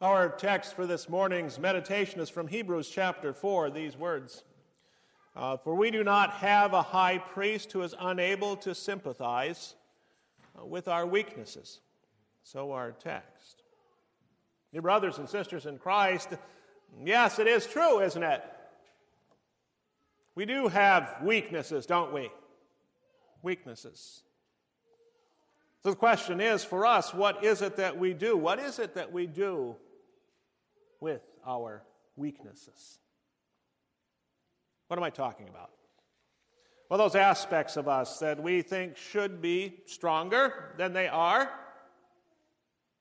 Our text for this morning's meditation is from Hebrews chapter 4, these words uh, For we do not have a high priest who is unable to sympathize uh, with our weaknesses. So, our text. Dear brothers and sisters in Christ, yes, it is true, isn't it? We do have weaknesses, don't we? Weaknesses. So the question is for us, what is it that we do? What is it that we do with our weaknesses. What am I talking about? Well, those aspects of us that we think should be stronger than they are,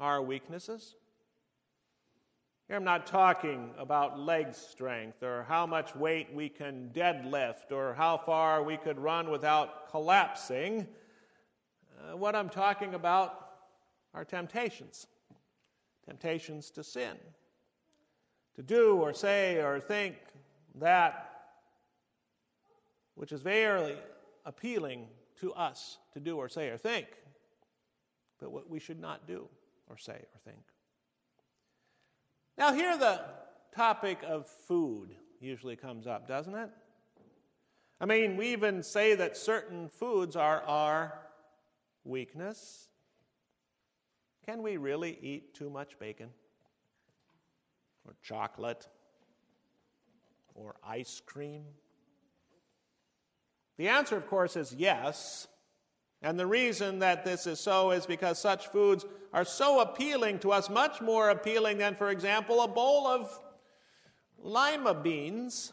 our weaknesses. Here I'm not talking about leg strength or how much weight we can deadlift or how far we could run without collapsing. Uh, what I'm talking about are temptations temptations to sin to do or say or think that which is very appealing to us to do or say or think, but what we should not do or say or think. Now, here the topic of food usually comes up, doesn't it? I mean, we even say that certain foods are our weakness. Can we really eat too much bacon? Or chocolate or ice cream? The answer, of course, is yes. And the reason that this is so is because such foods are so appealing to us, much more appealing than, for example, a bowl of lima beans.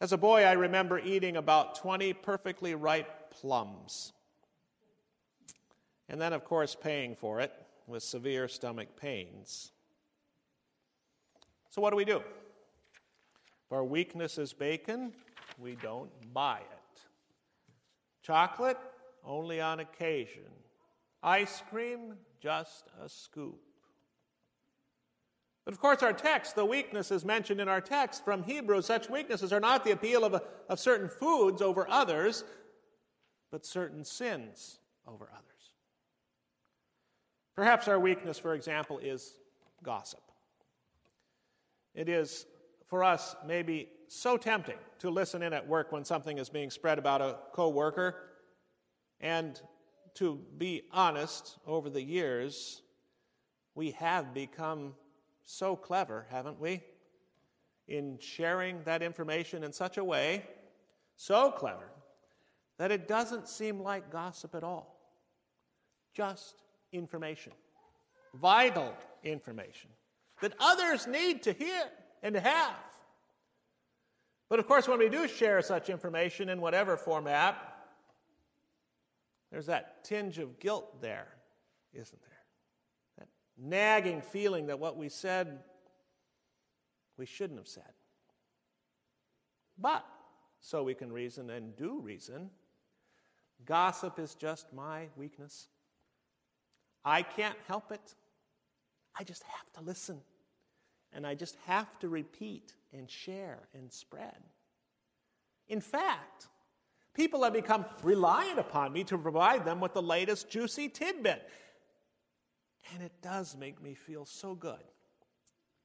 As a boy, I remember eating about 20 perfectly ripe plums. And then, of course, paying for it with severe stomach pains. So, what do we do? If our weakness is bacon, we don't buy it. Chocolate, only on occasion. Ice cream, just a scoop. But of course, our text, the weaknesses mentioned in our text from Hebrews, such weaknesses are not the appeal of, of certain foods over others, but certain sins over others. Perhaps our weakness, for example, is gossip. It is for us maybe so tempting to listen in at work when something is being spread about a coworker and to be honest over the years we have become so clever haven't we in sharing that information in such a way so clever that it doesn't seem like gossip at all. Just information. Vital information that others need to hear and to have. But of course, when we do share such information in whatever format, there's that tinge of guilt there, isn't there? That nagging feeling that what we said, we shouldn't have said. But, so we can reason and do reason, gossip is just my weakness. I can't help it. I just have to listen. And I just have to repeat and share and spread. In fact, people have become reliant upon me to provide them with the latest juicy tidbit. And it does make me feel so good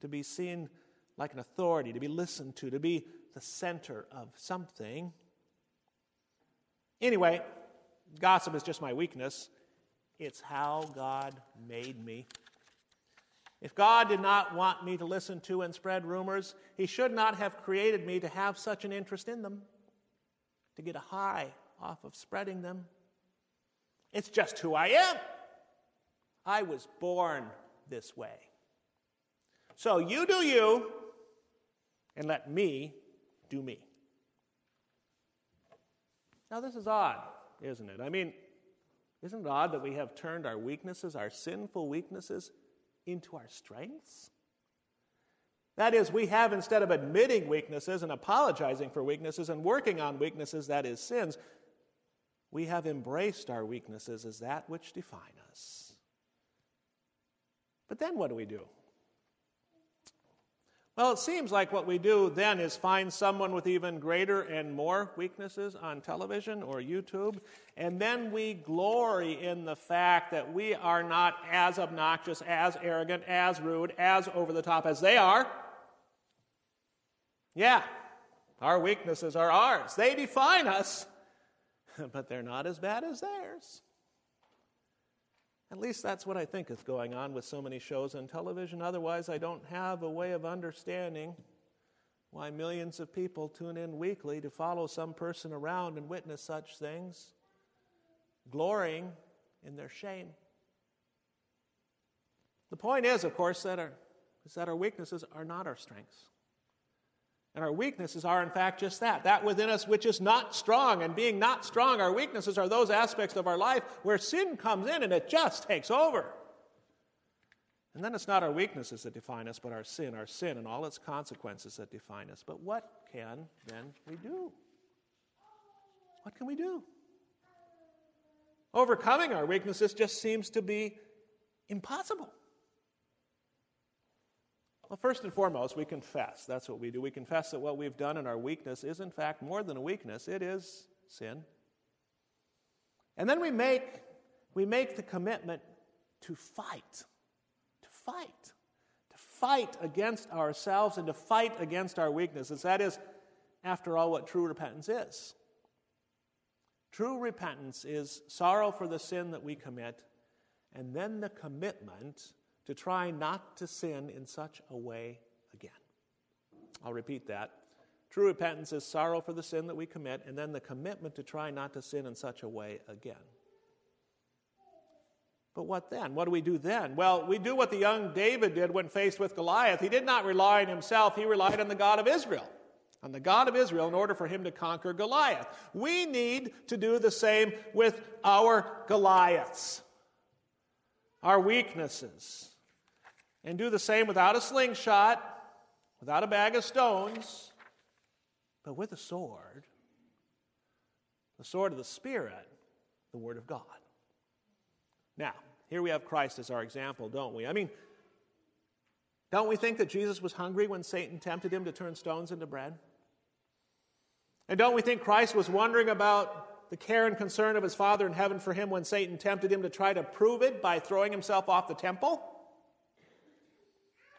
to be seen like an authority, to be listened to, to be the center of something. Anyway, gossip is just my weakness. It's how God made me. If God did not want me to listen to and spread rumors, He should not have created me to have such an interest in them, to get a high off of spreading them. It's just who I am. I was born this way. So you do you, and let me do me. Now, this is odd, isn't it? I mean, isn't it odd that we have turned our weaknesses, our sinful weaknesses, into our strengths? That is, we have, instead of admitting weaknesses and apologizing for weaknesses and working on weaknesses, that is, sins, we have embraced our weaknesses as that which define us. But then what do we do? Well, it seems like what we do then is find someone with even greater and more weaknesses on television or YouTube, and then we glory in the fact that we are not as obnoxious, as arrogant, as rude, as over the top as they are. Yeah, our weaknesses are ours. They define us, but they're not as bad as theirs. At least that's what I think is going on with so many shows on television. Otherwise, I don't have a way of understanding why millions of people tune in weekly to follow some person around and witness such things, glorying in their shame. The point is, of course, that our, is that our weaknesses are not our strengths. And our weaknesses are, in fact, just that that within us which is not strong. And being not strong, our weaknesses are those aspects of our life where sin comes in and it just takes over. And then it's not our weaknesses that define us, but our sin, our sin and all its consequences that define us. But what can then we do? What can we do? Overcoming our weaknesses just seems to be impossible. Well, first and foremost, we confess. That's what we do. We confess that what we've done in our weakness is, in fact, more than a weakness, it is sin. And then we make, we make the commitment to fight, to fight, to fight against ourselves and to fight against our weaknesses. That is, after all, what true repentance is. True repentance is sorrow for the sin that we commit, and then the commitment to try not to sin in such a way again. I'll repeat that. True repentance is sorrow for the sin that we commit, and then the commitment to try not to sin in such a way again. But what then? What do we do then? Well, we do what the young David did when faced with Goliath. He did not rely on himself, he relied on the God of Israel, on the God of Israel, in order for him to conquer Goliath. We need to do the same with our Goliaths, our weaknesses and do the same without a slingshot, without a bag of stones, but with a sword. The sword of the Spirit, the Word of God. Now, here we have Christ as our example, don't we? I mean, don't we think that Jesus was hungry when Satan tempted him to turn stones into bread? And don't we think Christ was wondering about the care and concern of his Father in heaven for him when Satan tempted him to try to prove it by throwing himself off the temple?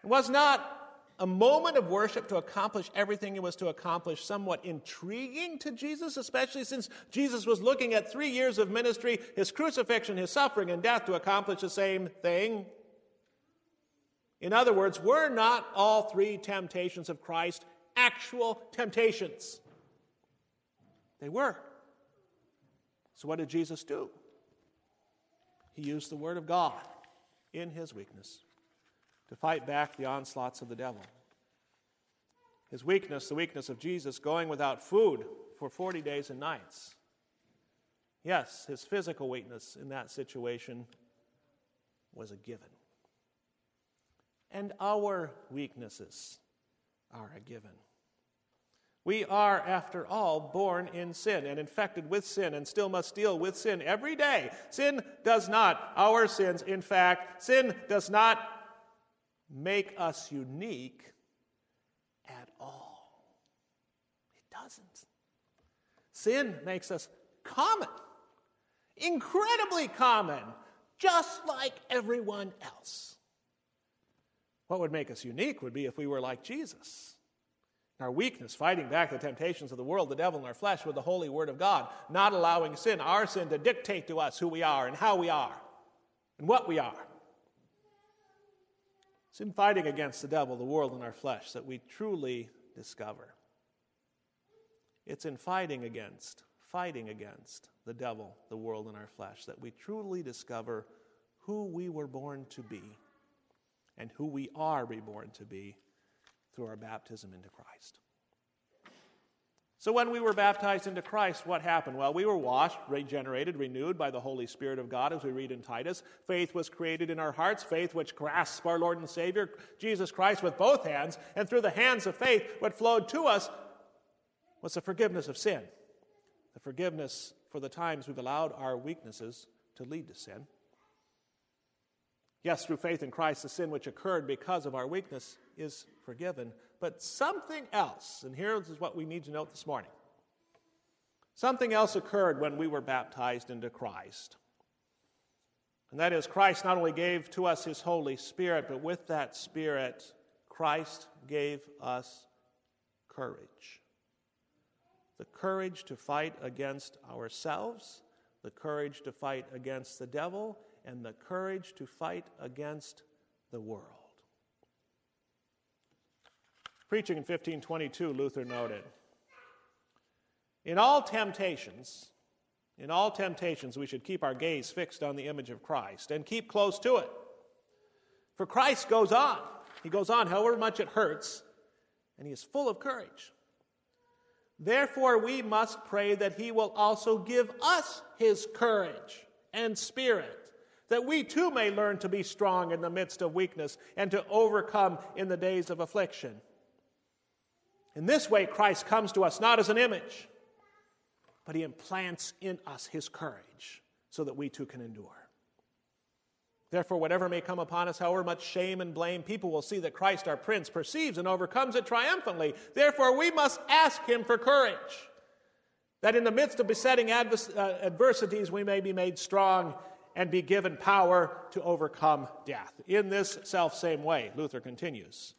It was not a moment of worship to accomplish everything it was to accomplish somewhat intriguing to Jesus, especially since Jesus was looking at three years of ministry, his crucifixion, his suffering, and death to accomplish the same thing. In other words, were not all three temptations of Christ actual temptations? They were. So, what did Jesus do? He used the Word of God in his weakness to fight back the onslaughts of the devil. His weakness, the weakness of Jesus, going without food for 40 days and nights. Yes, his physical weakness in that situation was a given. And our weaknesses are a given. We are, after all, born in sin and infected with sin and still must deal with sin every day. Sin does not, our sins, in fact, sin does not make us unique at all. It doesn't. Sin makes us common, incredibly common, just like everyone else. What would make us unique would be if we were like Jesus. Our weakness, fighting back the temptations of the world, the devil, and our flesh with the holy word of God, not allowing sin, our sin, to dictate to us who we are and how we are and what we are. It's in fighting against the devil, the world, and our flesh that we truly discover. It's in fighting against, fighting against the devil, the world, and our flesh that we truly discover who we were born to be and who we are reborn to be through our baptism into Christ. So, when we were baptized into Christ, what happened? Well, we were washed, regenerated, renewed by the Holy Spirit of God, as we read in Titus. Faith was created in our hearts, faith which grasps our Lord and Savior, Jesus Christ, with both hands, and through the hands of faith, what flowed to us was the forgiveness of sin, the forgiveness for the times we've allowed our weaknesses to lead to sin. Yes, through faith in Christ, the sin which occurred because of our weakness is forgiven. But something else, and here is what we need to note this morning. Something else occurred when we were baptized into Christ. And that is, Christ not only gave to us his Holy Spirit, but with that Spirit, Christ gave us courage. The courage to fight against ourselves, the courage to fight against the devil, and the courage to fight against the world. Preaching in 1522, Luther noted In all temptations, in all temptations, we should keep our gaze fixed on the image of Christ and keep close to it. For Christ goes on. He goes on, however much it hurts, and he is full of courage. Therefore, we must pray that he will also give us his courage and spirit, that we too may learn to be strong in the midst of weakness and to overcome in the days of affliction. In this way, Christ comes to us not as an image, but he implants in us his courage so that we too can endure. Therefore, whatever may come upon us, however much shame and blame, people will see that Christ, our Prince, perceives and overcomes it triumphantly. Therefore, we must ask him for courage, that in the midst of besetting uh, adversities, we may be made strong and be given power to overcome death. In this self same way, Luther continues.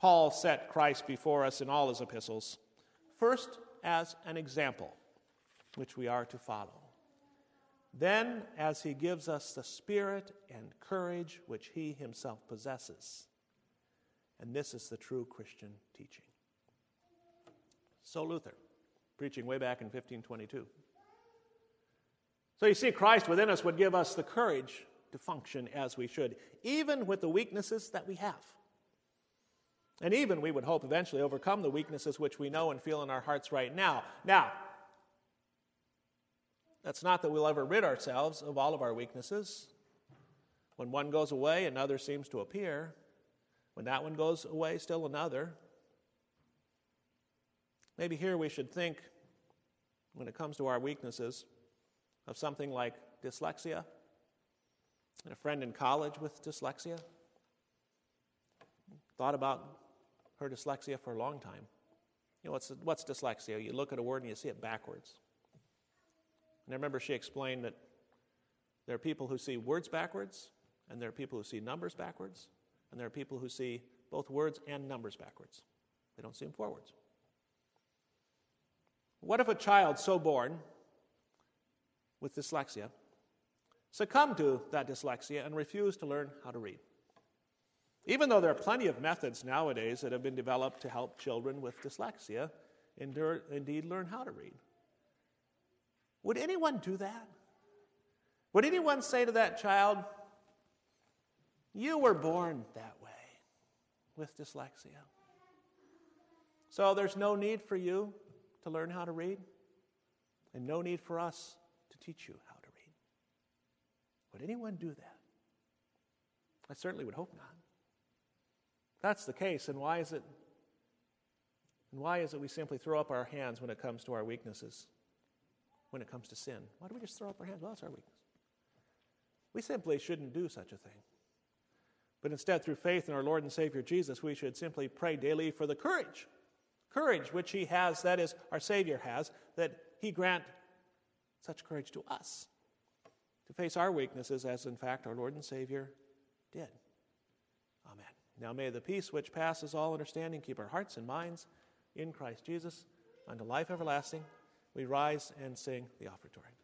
Paul set Christ before us in all his epistles, first as an example, which we are to follow. Then, as he gives us the spirit and courage which he himself possesses. And this is the true Christian teaching. So, Luther, preaching way back in 1522. So, you see, Christ within us would give us the courage to function as we should, even with the weaknesses that we have. And even, we would hope, eventually overcome the weaknesses which we know and feel in our hearts right now. Now, that's not that we'll ever rid ourselves of all of our weaknesses. When one goes away, another seems to appear. When that one goes away, still another. Maybe here we should think, when it comes to our weaknesses, of something like dyslexia. And a friend in college with dyslexia thought about her dyslexia for a long time. You know, what's, what's dyslexia? You look at a word and you see it backwards. And I remember she explained that there are people who see words backwards, and there are people who see numbers backwards, and there are people who see both words and numbers backwards. They don't see them forwards. What if a child so born with dyslexia succumbed to that dyslexia and refused to learn how to read? Even though there are plenty of methods nowadays that have been developed to help children with dyslexia indeed learn how to read. Would anyone do that? Would anyone say to that child, You were born that way with dyslexia? So there's no need for you to learn how to read, and no need for us to teach you how to read. Would anyone do that? I certainly would hope not that's the case, and why is it? And why is it we simply throw up our hands when it comes to our weaknesses? When it comes to sin? Why do we just throw up our hands? Well, it's our weakness. We simply shouldn't do such a thing. But instead, through faith in our Lord and Savior Jesus, we should simply pray daily for the courage. Courage which He has, that is, our Savior has, that He grant such courage to us to face our weaknesses as, in fact, our Lord and Savior did. Now may the peace which passes all understanding keep our hearts and minds in Christ Jesus unto life everlasting. We rise and sing the offertory.